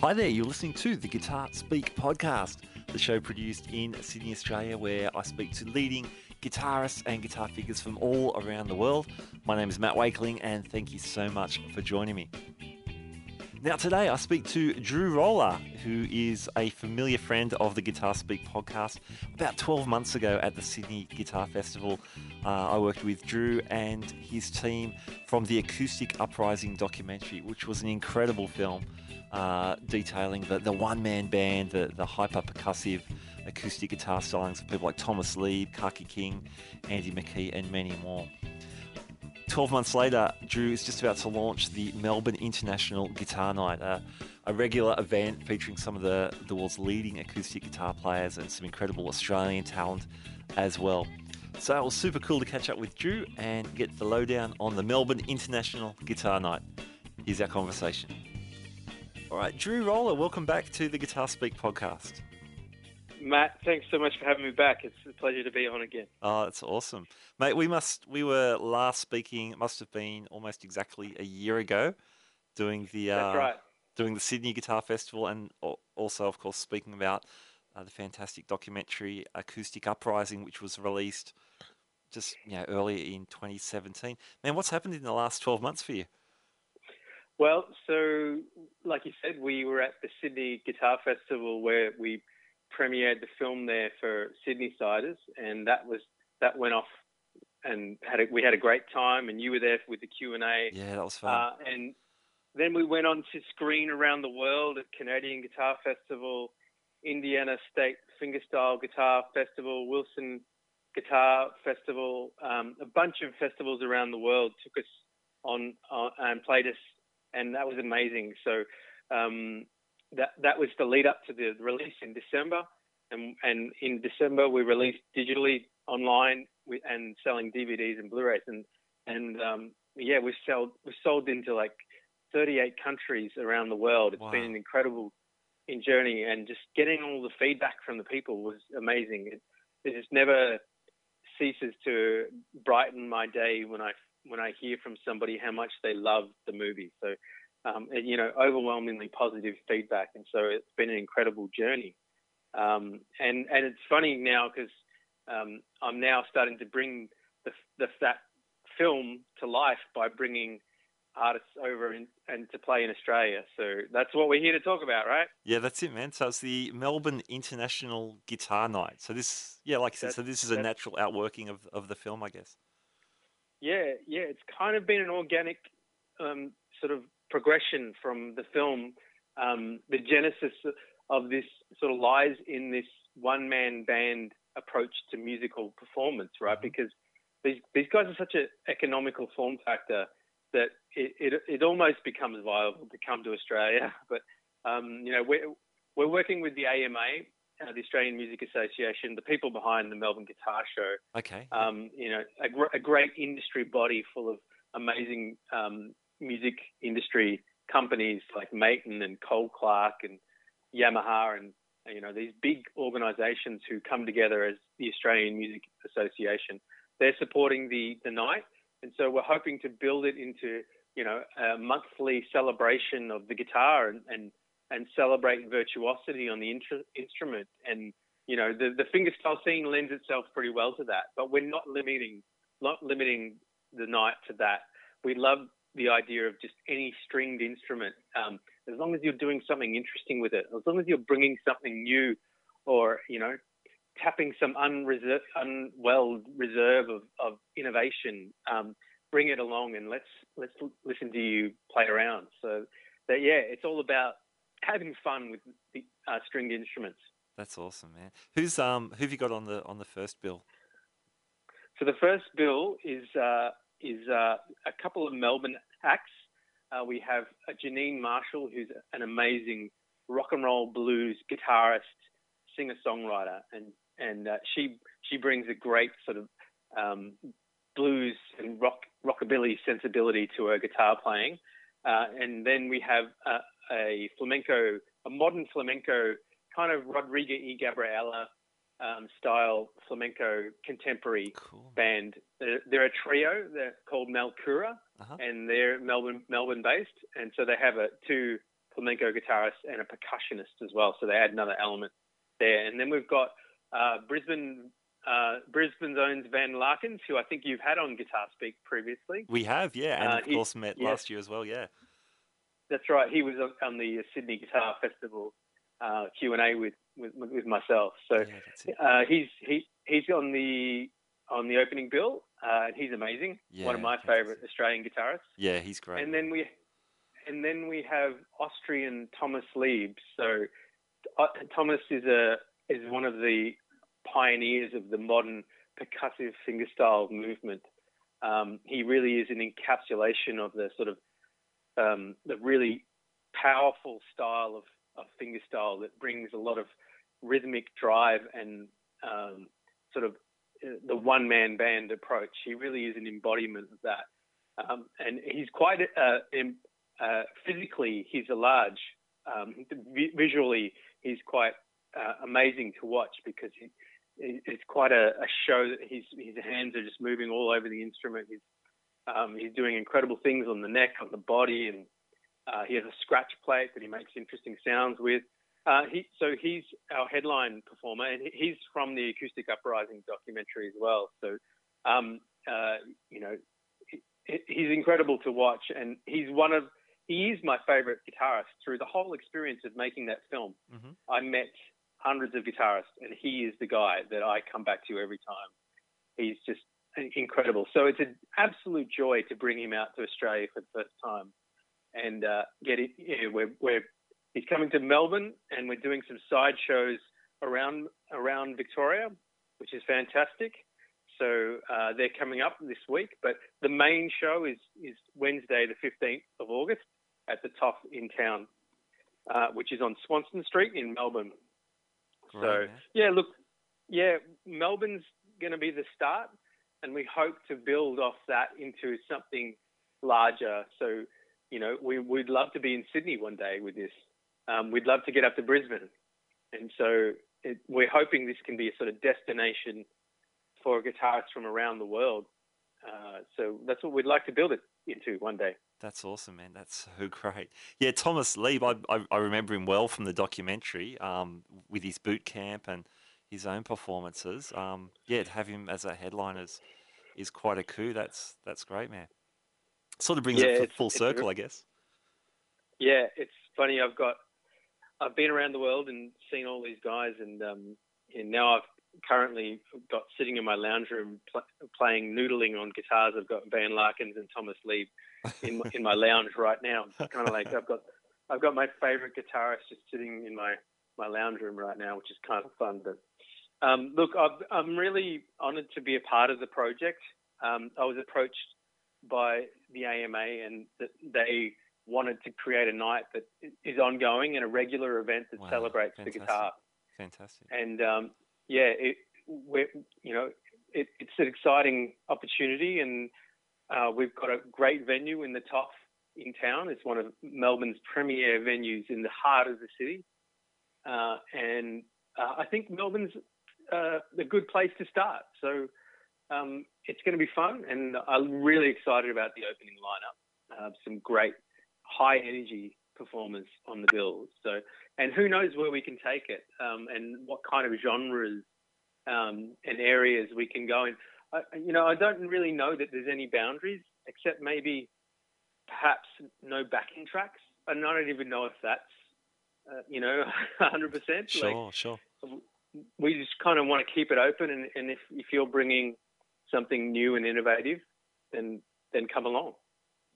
Hi there, you're listening to the Guitar Speak podcast, the show produced in Sydney, Australia, where I speak to leading guitarists and guitar figures from all around the world. My name is Matt Wakeling, and thank you so much for joining me. Now, today I speak to Drew Roller, who is a familiar friend of the Guitar Speak podcast. About 12 months ago at the Sydney Guitar Festival, uh, I worked with Drew and his team from the Acoustic Uprising documentary, which was an incredible film uh, detailing the, the one man band, the, the hyper percussive acoustic guitar stylings of people like Thomas Leeb, Kaki King, Andy McKee, and many more. 12 months later, Drew is just about to launch the Melbourne International Guitar Night, a regular event featuring some of the, the world's leading acoustic guitar players and some incredible Australian talent as well. So it was super cool to catch up with Drew and get the lowdown on the Melbourne International Guitar Night. Here's our conversation. All right, Drew Roller, welcome back to the Guitar Speak podcast. Matt, thanks so much for having me back. It's a pleasure to be on again. Oh, that's awesome, mate. We must we were last speaking. It must have been almost exactly a year ago, doing the uh, right. doing the Sydney Guitar Festival, and also, of course, speaking about uh, the fantastic documentary Acoustic Uprising, which was released just you know earlier in 2017. Man, what's happened in the last 12 months for you? Well, so like you said, we were at the Sydney Guitar Festival where we premiered the film there for Sydney siders, and that was that went off, and had a, we had a great time, and you were there with the Q and A. Yeah, that was fun. Uh, and then we went on to screen around the world at Canadian Guitar Festival, Indiana State Fingerstyle Guitar Festival, Wilson Guitar Festival, um, a bunch of festivals around the world took us on, on and played us and that was amazing. So um, that that was the lead up to the release in December, and and in December we released digitally online and selling DVDs and Blu-rays, and and um, yeah, we sold we sold into like 38 countries around the world. It's wow. been an incredible in journey, and just getting all the feedback from the people was amazing. It, it just never ceases to brighten my day when I when I hear from somebody how much they love the movie. So, um, and, you know, overwhelmingly positive feedback, and so it's been an incredible journey. Um, and and it's funny now because um, I'm now starting to bring the, the, that film to life by bringing artists over in, and to play in Australia. So that's what we're here to talk about, right? Yeah, that's it, man. So it's the Melbourne International Guitar Night. So this, yeah, like you said, that's, so this is a natural outworking of, of the film, I guess. Yeah, yeah, it's kind of been an organic um, sort of progression from the film. Um, the genesis of this sort of lies in this one man band approach to musical performance, right? Mm-hmm. Because these these guys are such an economical form factor that it, it, it almost becomes viable to come to Australia. But um, you know, we're we're working with the AMA uh, the Australian Music Association, the people behind the Melbourne Guitar Show. Okay. Um, you know, a, gr- a, great industry body full of amazing um, music industry companies like Maton and Cole Clark and Yamaha and you know these big organisations who come together as the Australian Music Association. They're supporting the the night, and so we're hoping to build it into you know a monthly celebration of the guitar and, and and celebrate virtuosity on the instrument. And you know, the the fingerstyle scene lends itself pretty well to that. But we're not limiting not limiting the night to that. We love the idea of just any stringed instrument, um, as long as you're doing something interesting with it, as long as you're bringing something new, or you know, tapping some unreserved, unwell reserve of, of innovation. Um, bring it along and let's let's listen to you play around. So that yeah, it's all about having fun with the uh, stringed instruments. That's awesome, man. Who's um who have you got on the on the first bill? So the first bill is uh, is uh, a couple of Melbourne acts. Uh, we have Janine Marshall, who's an amazing rock and roll blues guitarist, singer songwriter, and and uh, she she brings a great sort of um, blues and rock rockabilly sensibility to her guitar playing. Uh, and then we have uh, a flamenco, a modern flamenco kind of Rodrigo y Gabriela um, style flamenco contemporary Cool. band. They're, they're a trio. They're called Malcura, Uh-huh. and they're Melbourne Melbourne based. And so they have a two flamenco guitarists and a percussionist as well. So they add another element there. And then we've got uh, Brisbane. Uh, Brisbane's own Van Larkins, who I think you've had on Guitar Speak previously. We have, yeah, and Uh, of he- course met yeah. last year as well. Yeah. That's right. He was on, the Sydney Guitar Festival uh, Q and A with, with with myself. So yeah, uh, he's he he's on the on the opening bill, uh, and he's amazing. One of my favourite Australian guitarists. Yeah, he's great. And then we and then we have Austrian Thomas Leeb. So uh, Thomas is a is one of the pioneers of the modern percussive fingerstyle movement. Um, he really is an encapsulation of the sort of um, the really powerful style of, fingerstyle that brings a lot of rhythmic drive and um, sort of uh, the one man band approach. He really is an embodiment of that. Um, and he's quite uh, uh, physically, he's a large. Um, vi- visually, he's quite uh, amazing to watch because he- it's quite a, a show that his his hands are just moving all over the instrument. He's um, he's doing incredible things on the neck, on the body, and uh, he has a scratch plate that he makes interesting sounds with. Uh, he, so he's our headline performer, and he's from the Acoustic Uprising documentary as well. So, um, uh, you know, he, he's incredible to watch, and he's one of he is my favorite guitarist through the whole experience of making that film. Mhm. I met hundreds of guitarists, and he is the guy that I come back to every time. He's just incredible. So it's an absolute joy to bring him out to Australia for the first time and uh, get it. Yeah, we're, we're he's coming to Melbourne, and we're doing some side shows around around Victoria, which is fantastic. So uh, they're coming up this week, but the main show is is Wednesday, the fifteenth of August, at the Toff in town, uh, which is on Swanston Street in Melbourne. Great, so man. yeah, look, yeah, Melbourne's going to be the start, and we hope to build off that into something larger. So, you know, we, we'd love to be in Sydney one day with this. Um, we'd love to get up to Brisbane, and so it, we're hoping this can be a sort of destination for guitarists from around the world. Uh, so that's what we'd like to build it into one day. That's awesome, man. That's so great. Yeah, Thomas Leeb, I, I, I remember him well from the documentary um, with his boot camp and his own performances. Um, yeah, to have him as a headliner is, is quite a coup. That's that's great, man. Sort of brings Yeah, it full circle, I guess. Yeah, it's funny. I've got, I've been around the world and seen all these guys, and um, and now I've currently got sitting in my lounge room pl- playing noodling on guitars. I've got Van Larkins and Thomas Leeb in my, in my lounge right now. It's kind of like I've got I've got my favorite guitarist just sitting in my my lounge room right now, which is kind of fun. But um, look, I've, I'm really honoured to be a part of the project. Um, I was approached by the AMA, and th- they wanted to create a night that is ongoing and a regular event that Wow, celebrates fantastic. the guitar. Fantastic. And um, yeah, it, you know, it, it's an exciting opportunity, and uh, we've got a great venue in the Toff in Town. It's one of Melbourne's premier venues in the heart of the city, uh, and uh, I think Melbourne's uh, a good place to start. So um, it's going to be fun, and I'm really excited about the opening lineup. Uh, some great high energy performers on the bill. So, and who knows where we can take it, um, and what kind of genres um, and areas we can go in. I, you know, I don't really know that there's any boundaries, except maybe perhaps no backing tracks. And I don't even know if that's, uh, you know, 100%. Like, Sure, sure. we just kind of want to keep it open, and, and if, if you're bringing something new and innovative, then then come along.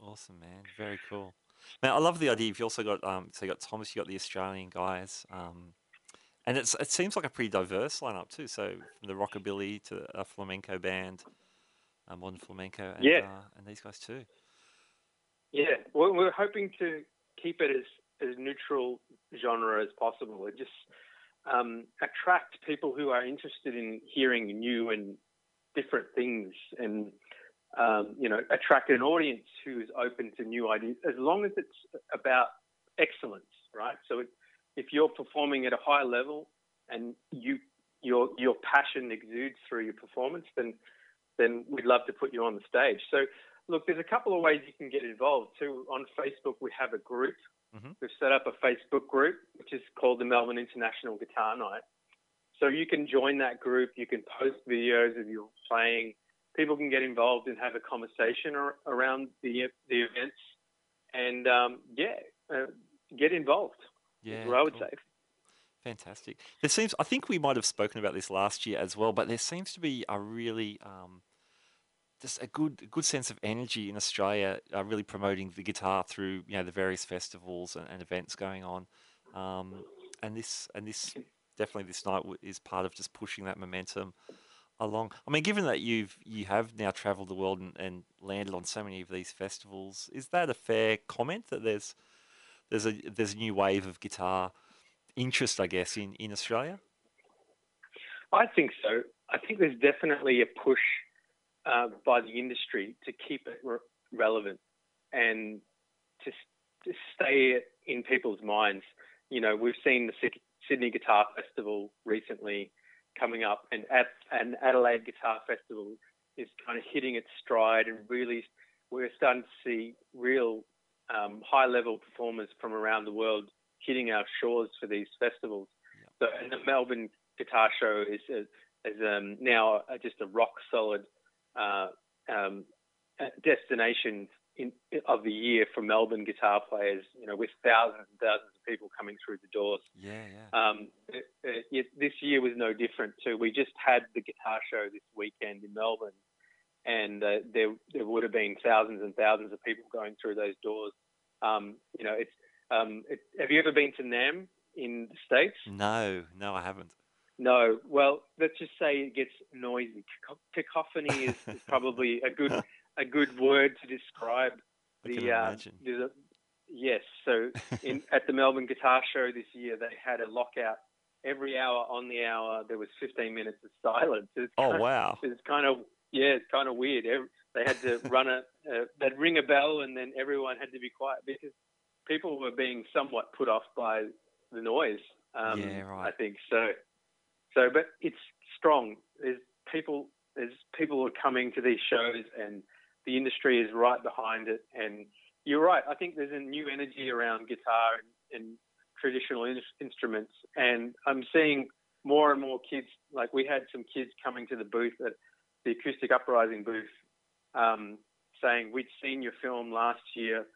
Awesome, man. Very cool. Man, I love the idea. You've also got um, so you got Thomas, you got the Australian guys, um, and it's it seems like a pretty diverse lineup too. So from the rockabilly to a flamenco band, a modern flamenco, and Yeah. uh, and these guys too. Yeah, we're, we're hoping to keep it as as neutral genre as possible. It just um, attract people who are interested in hearing new and different things, and um, you know, attract an audience who is open to new ideas, as long as it's about excellence, right? So it, if you're performing at a high level and you your your passion exudes through your performance, then then we'd love to put you on the stage. So look, there's a couple of ways you can get involved too. On Facebook, we have a group. Mm-hmm. We've set up a Facebook group which is called the Melbourne International Guitar Night. So you can join that group. You can post videos of you playing. People can get involved and have a conversation ar- around the the events, and um, yeah, uh, get involved. Yeah, what I would cool. say. Fantastic. There seems, I think we might have spoken about this last year as well, but there seems to be a really, um, just a good, good sense of energy in Australia, uh, really promoting the guitar through, you know, the various festivals and, and events going on. Um, and this, and this, definitely this night is part of just pushing that momentum along. I mean, given that you've you have now travelled the world and, and, landed on so many of these festivals, is that a fair comment that there's there's a there's a new wave of guitar interest, I guess, in, in Australia? I think so. I think there's definitely a push uh, by the industry to keep it re- relevant and to, to stay in people's minds. You know, we've seen the Sydney Guitar Festival recently coming up, and at an Adelaide Guitar Festival is kind of hitting its stride, and really we're starting to see real um, high level performers from around the world hitting our shores for these festivals. So, and the Melbourne Guitar Show is is um, now just a rock solid uh, um, destination in, of the year for Melbourne guitar players. You know, with thousands and thousands people coming through the doors. Yeah, yeah. Um, it, it, this year was no different too. We just had the guitar show this weekend in Melbourne, and uh, there there would have been thousands and thousands of people going through those doors. Um, you know, it's um, it, have you ever been to NAMM in the States? No, no, I haven't. No. Well, let's just say it gets noisy. Cacophony is, is probably a good a good word to describe the. Uh, a, yes. So in, at the Melbourne Guitar Show this year, they had a lockout. Every hour on the hour, there was 15 minutes of silence. Oh wow! Of, it's kind of yeah, it's kind of weird. Every, they had to run a, uh, they'd ring a bell, and then everyone had to be quiet because people were being somewhat put off by the noise. Um, yeah, right. I think so. So, but it's strong. There's people. There's people are coming to these shows, and the industry is right behind it. And you're right. I think there's a new energy around guitar and, and traditional in- instruments, and I'm seeing more and more kids. Like we had some kids coming to the booth at the Acoustic Uprising booth, um, saying we'd seen your film last year.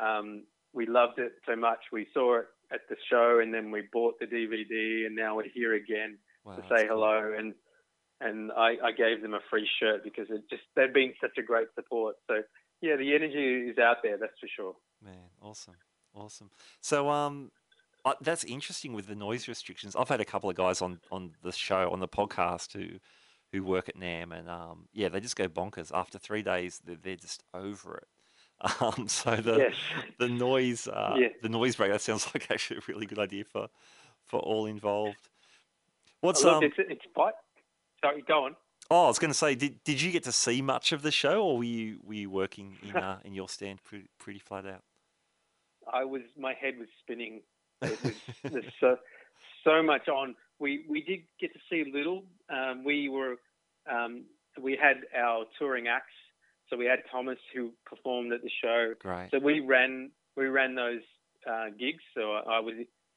Um, we loved it so much. We saw it at the show, and then we bought the DVD, and now we're here again wow, to say hello. Cool. And and I, I gave them a free shirt because it just they've been such a great support. So yeah, the energy is out there, that's for sure. Man, awesome, awesome. So um, that's interesting with the noise restrictions. I've had a couple of guys on on the show on the podcast who who work at NAMM, and um, yeah, they just go bonkers after three days. They're, they're just over it. Um, so the yes. the noise uh, yeah. the noise break that sounds like actually a really good idea for for all involved. What's oh, look, um? It's, it's quite. Sorry, go on. Oh, I was going to say, did did you get to see much of the show, or were you were you working in uh, in your stand pretty, pretty flat out? I was. My head was spinning. Was, there's so, so much on. We we did get to see little. Um, we were um, we had our touring acts so we had Thomas who performed at the show. Great. So we ran we ran those uh, gigs. So I, I was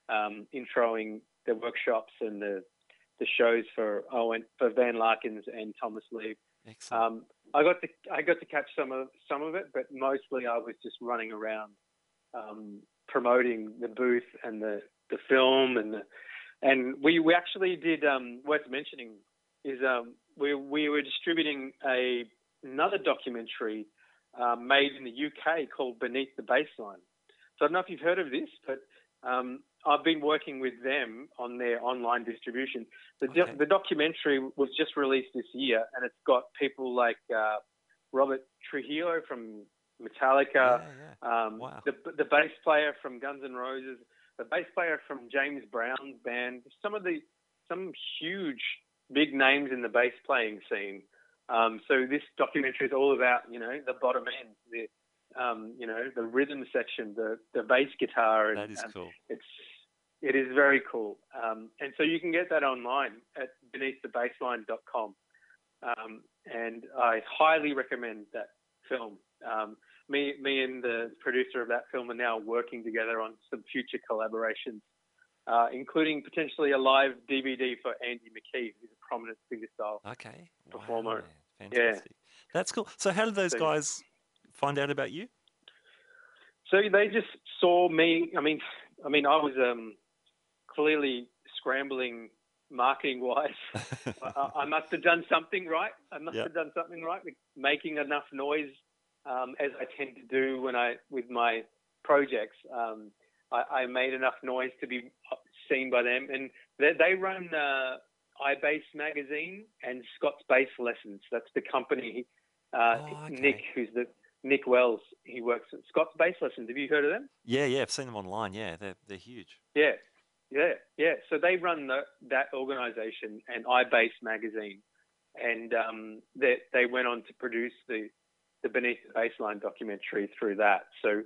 um, introing the workshops and the the shows for Owen for Van Larkins and Thomas Leeb. Excellent. Um, I got to I got to catch some of some of it, but mostly I was just running around um, promoting the booth and the the film and the and we we actually did um, worth mentioning is um, we we were distributing a another documentary uh, made in the UK called Beneath the Bassline. So I don't know if you've heard of this, but um, I've been working with them on their online distribution. The, okay. do- the documentary was just released this year, and it's got people like uh, Robert Trujillo from Metallica, yeah, yeah. Um, wow. the, the bass player from Guns N' Roses, the bass player from James Brown's band, some of the some huge big names in the bass playing scene. Um, so this documentary is all about, you know, the bottom end, the, um, you know, the rhythm section, the, the bass guitar. And, that is cool. It's, It is very cool. Um, and so you can get that online at beneaththebassline.com. Um, and I highly recommend that film. Um, me, me and the producer of that film are now working together on some future collaborations, uh, including potentially a live DVD for Andy McKee, who's a prominent fingerstyle Okay. performer. Wow, fantastic. That's cool. So, how did those guys find out about you? So they just saw me. I mean, I mean, I was um, clearly scrambling marketing wise. I, I must have done something right. I must Yeah. have done something right, with making enough noise, um, as I tend to do when I with my projects. Um, I, I made enough noise to be seen by them, and they, they run uh, iBass magazine and Scott's Bass Lessons. That's the company. Uh, Oh, okay. Nick, who's the Nick Wells, he works at Scott's Bass Lessons. Have you heard of them? yeah, yeah. I've seen them online. Yeah, they're they're huge. Yeah, yeah, yeah. So they run the, that organisation and iBass magazine, and um, they they went on to produce the the Beneath the Bassline documentary through that. So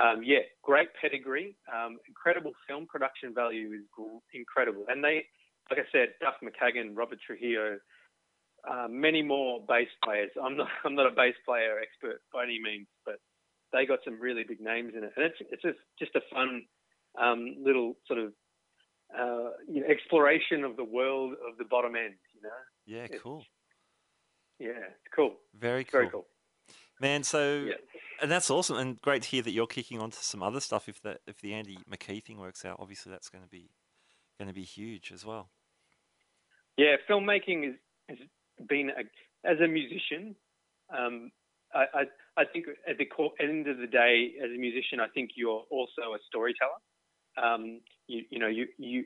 um, yeah, great pedigree, um, incredible film production value is incredible, and they, like I said, Duff McKagan, Robert Trujillo. Uh, many more bass players. I'm not. I'm not a bass player expert by any means, but they got some really big names in it, and it's it's just just a fun um, little sort of uh, you know, exploration of the world of the bottom end. You know, Yeah, It's cool. yeah, it's cool. Very cool. very cool. Man, so Yeah. and that's awesome and great to hear that you're kicking on to some other stuff if that if the Andy McKee thing works out. Obviously that's going to be going to be huge as well. Yeah, filmmaking is, has been a, as a musician. Um, I, I I think at the core, end of the day, as a musician, I think you're also a storyteller. Um, you you know you you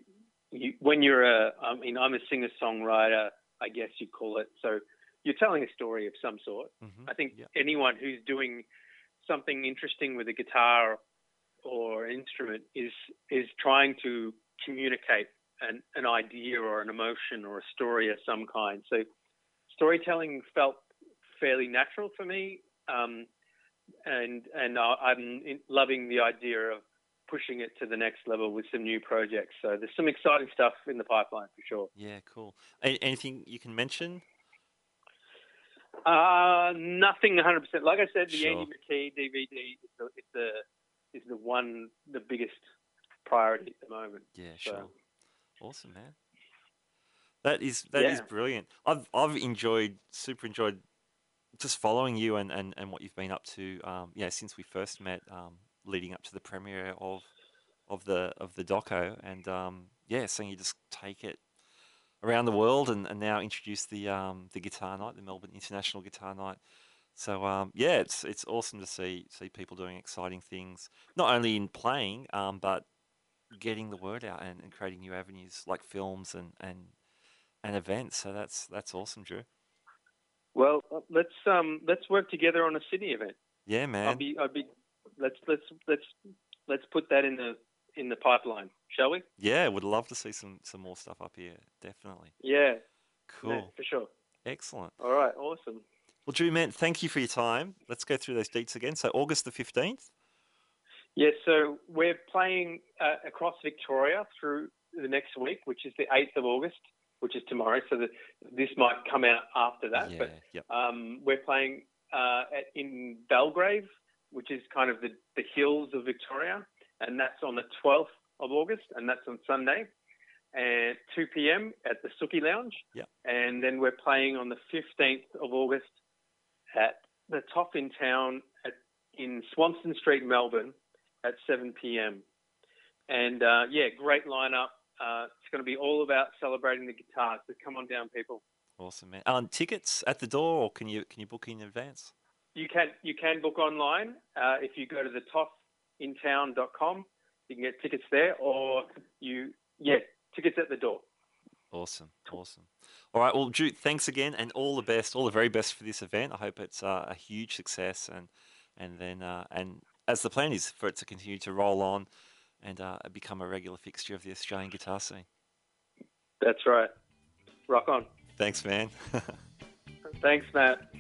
you when you're a I mean I'm a singer songwriter, I guess you call it. So you're telling a story of some sort. hmm I think Yeah. anyone who's doing something interesting with a guitar or instrument is is trying to communicate an, an idea or an emotion or a story of some kind. So storytelling felt fairly natural for me, um, and and I'm loving the idea of pushing it to the next level with some new projects. So there's some exciting stuff in the pipeline for sure. Yeah, cool. Anything you can mention? Uh, nothing 100%. Like I said, the Sure. Andy McKee DVD is the, is the is the one the biggest priority at the moment. Yeah, So- sure. Awesome, man. That is that is Yeah. brilliant. I've I've enjoyed super enjoyed just following you and, and, and what you've been up to. Um, yeah, since we first met, um, leading up to the premiere of of the of the doco, and um, yeah, seeing you just take it around the world, and, and now introduce the um, the guitar night, the Melbourne International Guitar Night. So um, yeah, it's it's awesome to see see people doing exciting things, not only in playing, um, but getting the word out and, and creating new avenues like films and, and and events. So that's that's awesome, Drew. Well, uh, let's um let's work together on a Sydney event. Yeah, I'll man. be I'll be let's let's let's let's put that in the in the pipeline, shall we? Yeah, would love to see some some more stuff up here. Definitely. Yeah, Cool. yeah, for sure. Excellent. All right, awesome. Well, Drew, man, thank you for your time. Let's go through those dates again. So August the fifteenth. Yes, so we're playing uh, across Victoria through the next week, which is the 8th of August, which is tomorrow. So the, this might come out after that. Yeah. But Yep. um, we're playing uh, at, in Belgrave, which is kind of the, the hills of Victoria, and that's on the 12th of August, and that's on Sunday, and 2 p.m. at the Sooki Lounge. Yep. And then we're playing on the 15th of August at the Toff in Town at, in Swanston Street, Melbourne, at 7 p.m. And uh, yeah, great lineup. Uh, it's going to be all about celebrating the guitar. So come on down, people. Awesome, man. Um, tickets at the door, or can you can you book in advance? You can you can book online uh, if you go to the toffintown.com. You can get tickets there, or you yeah tickets at the door. Awesome, awesome. All right, well, Drew, thanks again, and all the best, all the very best for this event. I hope it's uh, a huge success, and and then uh, and as the plan is for it to continue to roll on and uh, become a regular fixture of the Australian guitar scene. That's right. Rock on. Thanks, man. Thanks, Matt.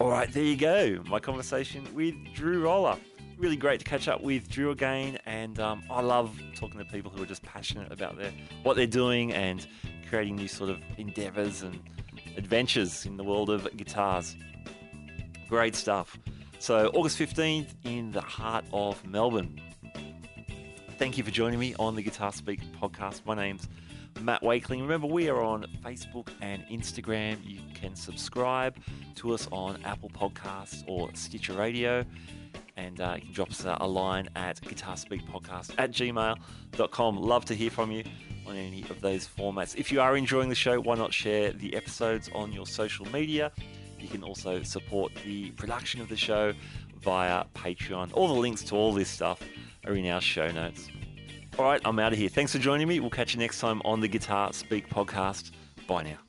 All right, there you go. My conversation with Drew Roller. really great to catch up with Drew again, and um, I love talking to people who are just passionate about their what they're doing and creating new sort of endeavours and adventures in the world of guitars. Great stuff. So August 15th in the heart of Melbourne. Thank you for joining me on the Guitar Speak podcast. My name's Matt Wakeling. Remember, we are on Facebook and Instagram. You can subscribe to us on Apple Podcasts or Stitcher Radio. And uh, you can drop us a line at guitarspeakpodcast at gmail.com. Love to hear from you on any of those formats. If you are enjoying the show, why not share the episodes on your social media? You can also support the production of the show via Patreon. All the links to all this stuff are in our show notes. All right, I'm out of here. Thanks for joining me. We'll catch you next time on the Guitar Speak podcast. Bye now.